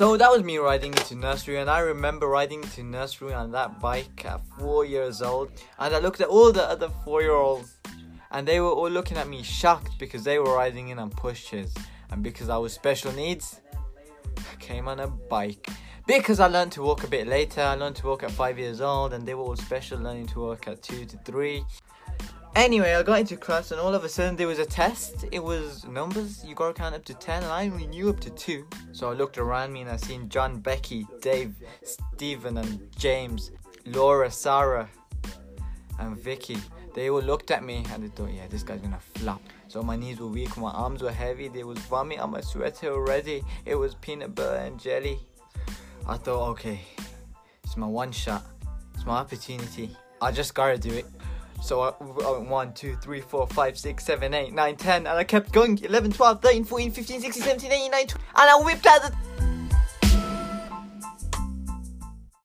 So that was me riding into nursery, and I remember riding into nursery on that bike at four years old. And I looked at all the other four year olds, and they were all looking at me shocked because they were riding in on pushchairs. And because I was special needs, I came on a bike. Because I learned to walk a bit later, I learned to walk at five years old, and they were all special learning to walk at two to three. Anyway, I got into class and all of a sudden there was a test. It was numbers. You gotta count up to 10 and I only knew up to 2. So I looked around me and I seen John, Becky, Dave, Stephen and James, Laura, Sarah and Vicky. They all looked at me and they thought, yeah, this guy's gonna flop. So my knees were weak, my arms were heavy, there was vomit on my sweater already. It was peanut butter and jelly. I thought, okay, it's my one shot. It's my opportunity. I just gotta do it. So I, I went 1, 2, 3, 4, 5, 6, 7, 8, 9, 10, and I kept going 11, 12, 13, 14, 15, 16, 17, 18, 19, 20, and I whipped out the